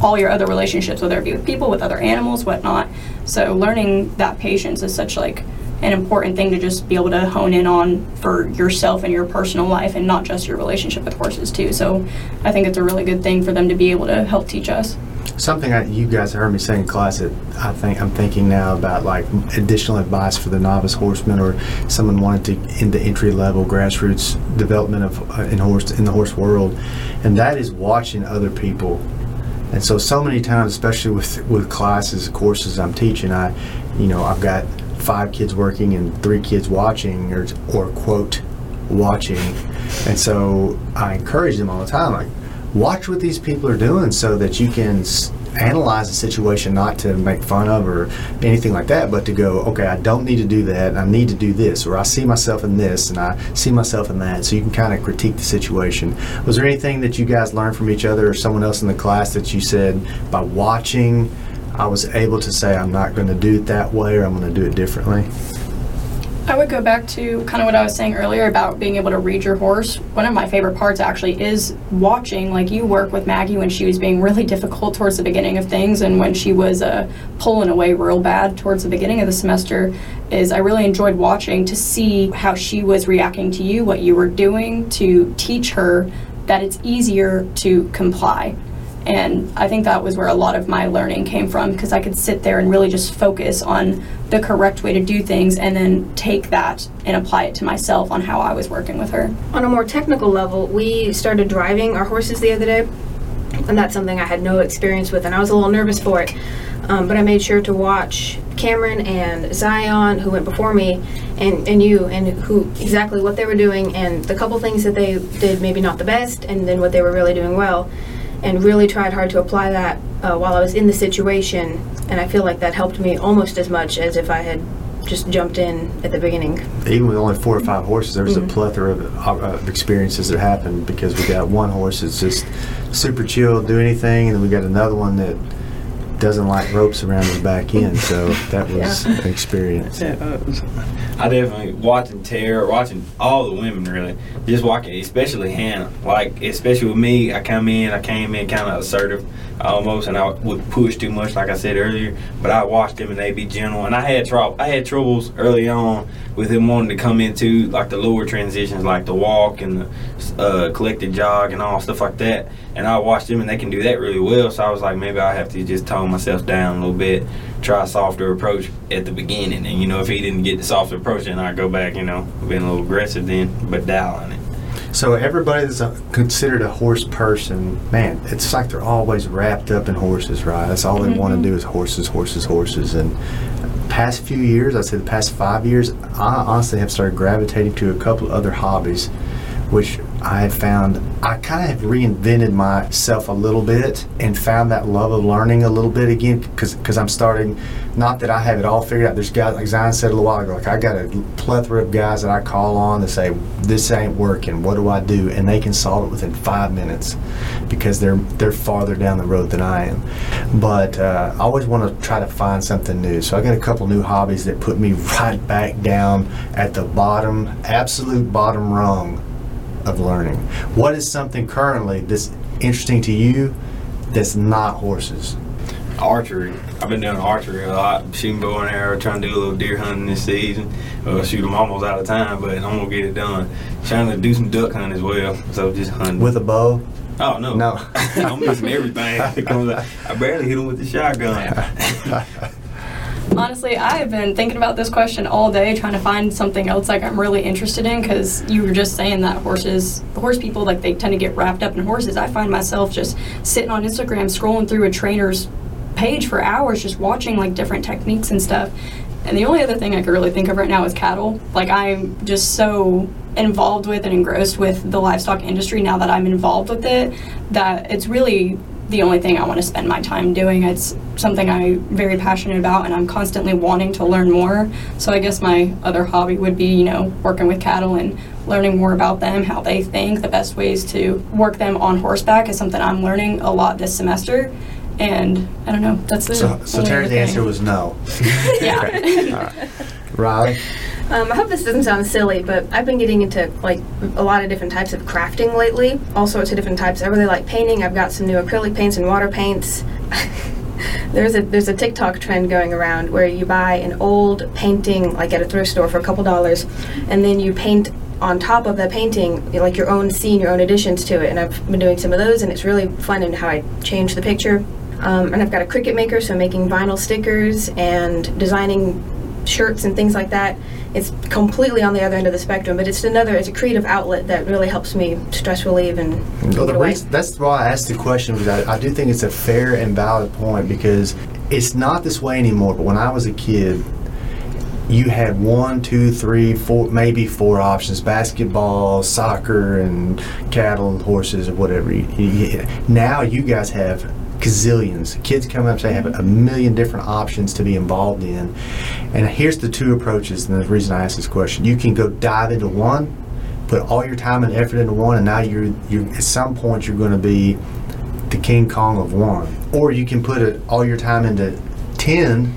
A: all your other relationships, whether it be with people, with other animals, whatnot. So learning that patience is such like an important thing to just be able to hone in on for yourself and your personal life and not just your relationship with horses too. So I think it's a really good thing for them to be able to help teach us.
D: Something that you guys heard me say in class that I think I'm thinking now about like additional advice for the novice horseman or someone wanting to in the entry level grassroots development of uh, in horse in the horse world, and that is watching other people. And so so many times, especially with with classes courses I'm teaching, I you know I've got five kids working and three kids watching or or quote watching, and so I encourage them all the time like watch what these people are doing so that you can analyze the situation not to make fun of or anything like that but to go okay i don't need to do that. I need to do this or i see myself in this and i see myself in that. So you can kind of critique the situation. Was there anything that you guys learned from each other or someone else in the class that you said by watching i was able to say i'm not going to do it that way or i'm going to do it differently
A: I would go back to kind of what I was saying earlier about being able to read your horse. One of my favorite parts actually is watching, like you work with Maggie when she was being really difficult towards the beginning of things and when she was uh, pulling away real bad towards the beginning of the semester. Is I really enjoyed watching to see how she was reacting to you, what you were doing to teach her that it's easier to comply. And I think that was where a lot of my learning came from because I could sit there and really just focus on the correct way to do things and then take that and apply it to myself on how I was working with her.
B: On a more technical level, we started driving our horses the other day, and that's something I had no experience with, and I was a little nervous for it. Um, but I made sure to watch Cameron and Zion, who went before me, and, and you, and who exactly what they were doing, and the couple things that they did maybe not the best, and then what they were really doing well, and really tried hard to apply that uh, while I was in the situation, and I feel like that helped me almost as much as if I had just jumped in at the beginning.
D: even with only four or five horses, there was a plethora of, of experiences that happened because we got one horse that's just super chill, do anything, and then we got another one that doesn't like ropes around his back end. So that was an experience.
C: I definitely watching Tara, watching all the women really, just watching, especially Hannah. Like especially with me, I come in, I came in kind of assertive, almost, and I would push too much, like I said earlier. But I watched them and they be gentle, and I had trouble. I had troubles early on with them wanting to come into like the lower transitions, like the walk and the uh, collected jog and all stuff like that. And I watched them and they can do that really well. So I was like, maybe I have to just tone calm myself down a little bit, try a softer approach at the beginning. And, you know, if he didn't get the softer approach, then I go back, you know, being a little aggressive then, but dialing it.
D: So everybody that's a, considered a horse person, man, it's like they're always wrapped up in horses, right? That's all they want to mm-hmm. do is horses, horses, horses. And past few years, I'd say the past five years, I honestly have started gravitating to a couple of other hobbies, which I found I kind of have reinvented myself a little bit and found that love of learning a little bit again because I'm starting. Not that I have it all figured out. There's guys like Zion said a little while ago. Like I got a plethora of guys that I call on to say this ain't working. What do I do? And they can solve it within five minutes because they're they're farther down the road than I am. But uh, I always want to try to find something new. So I got a couple new hobbies that put me right back down at the bottom, absolute bottom rung of learning. What is something currently that's interesting to you that's not horses?
C: Archery. I've been doing archery a lot, shooting bow and arrow, trying to do a little deer hunting this season. Well, shoot, I'm almost out of time, but I'm gonna get it done. Trying to do some duck hunting as well, so just hunting.
D: With a bow?
C: oh no,
D: No.
C: I'm missing everything. that comes out. I barely hit him with the shotgun.
A: Honestly, I have been thinking about this question all day, trying to find something else like I'm really interested in. Because you were just saying that horses, horse people, like they tend to get wrapped up in horses. I find myself just sitting on Instagram, scrolling through a trainer's page for hours, just watching like different techniques and stuff. And the only other thing I could really think of right now is cattle. Like I'm just so involved with and engrossed with the livestock industry now that I'm involved with it that it's really the only thing I want to spend my time doing. It's something I'm very passionate about and I'm constantly wanting to learn more. So I guess my other hobby would be, you know, working with cattle and learning more about them, how they think, the best ways to work them on horseback is something I'm learning a lot this semester. And I don't know, that's the
D: So, so Terry's answer was no.
A: yeah.
D: Riley?
B: Um, I hope this doesn't sound silly, but I've been getting into like a lot of different types of crafting lately. All sorts of different types. I really like painting. I've got some new acrylic paints and water paints. there's a there's a TikTok trend going around where you buy an old painting like at a thrift store for a couple dollars, and then you paint on top of the painting like your own scene, your own additions to it. And I've been doing some of those, and it's really fun in how I change the picture. Um, and I've got a Cricut maker, so making vinyl stickers and designing shirts and things like that. It's completely on the other end of the spectrum, but it's another, it's a creative outlet that really helps me stress relieve and
D: Well, the reason, that's why I asked the question because I, I do think it's a fair and valid point because it's not this way anymore. But when I was a kid, you had one, two, three, four, maybe four options: basketball, soccer, and cattle and horses or whatever. You- you- now you guys have gazillions. Kids come up they have a million different options to be involved in. And here's the two approaches, and the reason I asked this question: you can go dive into one, put all your time and effort into one, and now you're you at some point you're going to be the King Kong of one, or you can put it, all your time into ten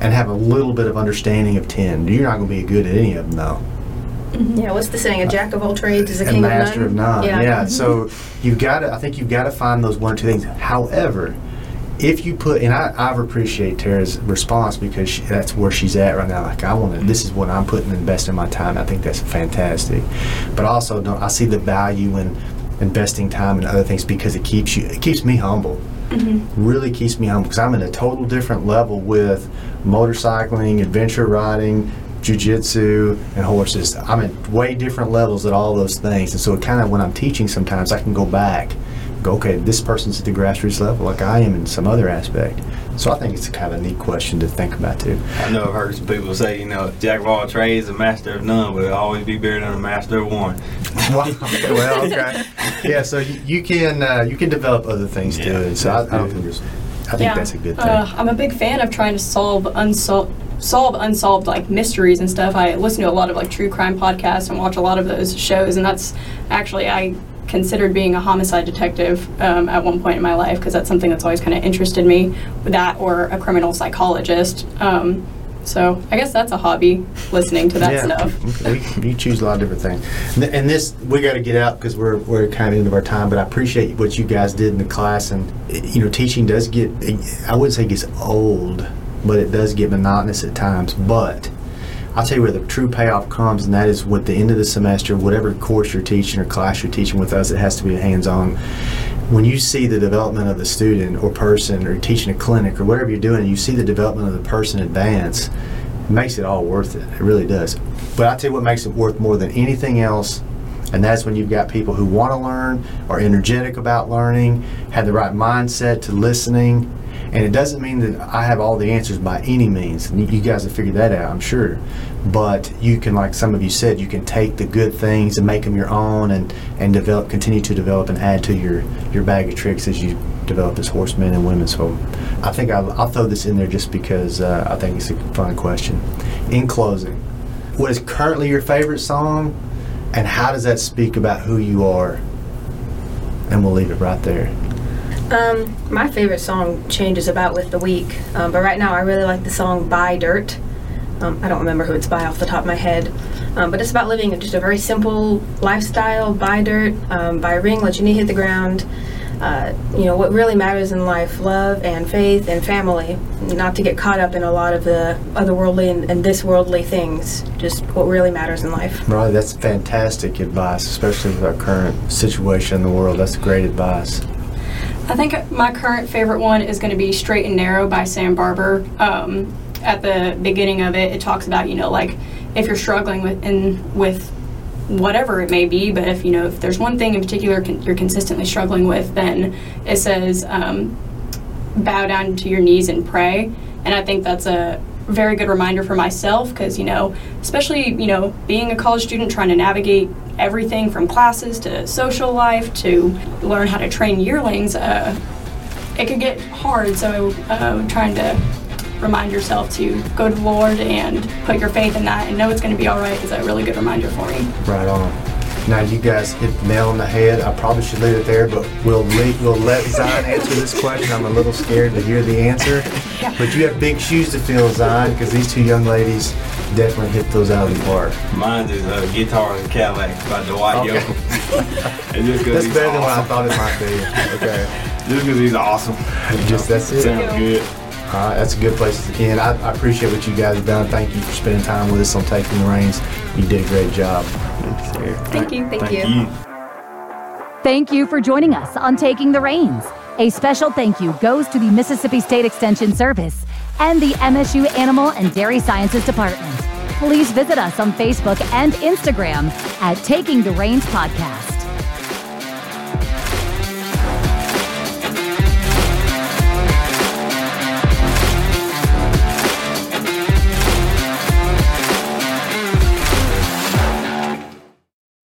D: and have a little bit of understanding of 10. You're not going to be good at any of them, though. Mm-hmm.
B: Yeah, what's the saying? A jack of all trades is a
D: And
B: king
D: master
B: of none.
D: of none. Yeah. Mm-hmm. So you've got to, I think you've got to find those one or two things. However, if you put, and I, I appreciate Tara's response because she, that's where she's at right now. Like, I want to, this is what I'm putting investing my time. I think that's fantastic. But also, don't, I see the value in investing time in other things because it keeps you, it keeps me humble. Mm-hmm. Really keeps me humble because I'm in a total different level with motorcycling, adventure riding, jujitsu, and horses. I'm at way different levels at all those things. And so, it kind of, when I'm teaching, sometimes I can go back, okay, this person's at the grassroots level, like I am in some other aspect. So, I think it's kind of a neat question to think about too.
C: I know I've heard some people say, you know, jack of all trades, a master of none, but it'll always be better than a master of one.
D: well, okay, yeah. So you, you can uh, you can develop other things too.
C: Yeah,
D: and so I, I don't think there's. I think
A: yeah.
D: that's a good thing.
A: Uh, I'm a big fan of trying to solve unsolved solve unsolved like mysteries and stuff. I listen to a lot of like true crime podcasts and watch a lot of those shows, and that's actually I considered being a homicide detective um, at one point in my life because that's something that's always kind of interested me. That or a criminal psychologist. Um, so I guess that's a hobby, listening to that stuff.
D: Okay, We, you choose a lot of different things. And, and this, we got to get out because we're, we're kind of into our time, but I appreciate what you guys did in the class. And, you know, teaching does get, I wouldn't say it gets old, but it does get monotonous at times. But I'll tell you where the true payoff comes, and that is with the end of the semester, whatever course you're teaching or class you're teaching with us, it has to be hands on. when you see the development of the student or person or teaching a clinic or whatever you're doing, you see the development of the person advance, it makes it all worth it. It really does. But I tell you what makes it worth more than anything else, and that's when you've got people who want to learn, are energetic about learning, have the right mindset to listening. And it doesn't mean that I have all the answers by any means. You guys have figured that out, I'm sure. But you can, like some of you said, you can take the good things and make them your own, and and develop, continue to develop and add to your your bag of tricks as you develop as horsemen and women. So, I think I'll, I'll throw this in there just because uh, I think it's a fun question. In closing, what is currently your favorite song, and how does that speak about who you are? And we'll leave it right there.
B: Um, my favorite song changes about with the week, um, but right now I really like the song "Buy Dirt." Um, I don't remember who it's by off the top of my head, um, but it's about living just a very simple lifestyle. Buy dirt, um, buy a ring, let your knee hit the ground. Uh, you know what really matters in life: love and faith and family. Not to get caught up in a lot of the otherworldly and, and this worldly things. Just what really matters in life.
D: Right, that's fantastic advice, especially with our current situation in the world. That's great advice.
A: I think my current favorite one is going to be Straight and Narrow by Sam Barber. Um, at the beginning of it, it talks about, you know, like if you're struggling with in with whatever it may be, but if you know if there's one thing in particular con- you're consistently struggling with, then it says um, bow down to your knees and pray. And I think that's a very good reminder for myself because you know, especially you know, being a college student trying to navigate everything from classes to social life to learn how to train yearlings, uh, it could get hard. So uh, trying to remind yourself to go to the Lord and put your faith in that and know it's going to be all right is a really good reminder for me.
D: Right on. Now you guys hit the nail on the head. I probably should leave it there, but we'll leave, we'll let Zion answer this question. I'm a little scared to hear the answer, but you have big shoes to fill, Zion, because these two young ladies definitely hit those out of the park.
C: Mine is uh, Guitar and Cadillac by Dwight
D: Okay.
C: Yoakam. And just 'cause
D: That's
C: he's
D: better than what I thought it might be. Okay.
C: Just because he's awesome.
D: Just that's it.
C: Sounds good.
D: All right, that's a good place to end. I, I appreciate what you guys have done. Thank you for spending time with us on Taking the Reins. You did a great job.
B: Thank you. Thank,
C: Thank
B: you.
C: you.
F: Thank you for joining us on Taking the Reins. A special thank you goes to the Mississippi State Extension Service and the MSU Animal and Dairy Sciences Department. Please visit us on Facebook and Instagram at Taking the Reins Podcast.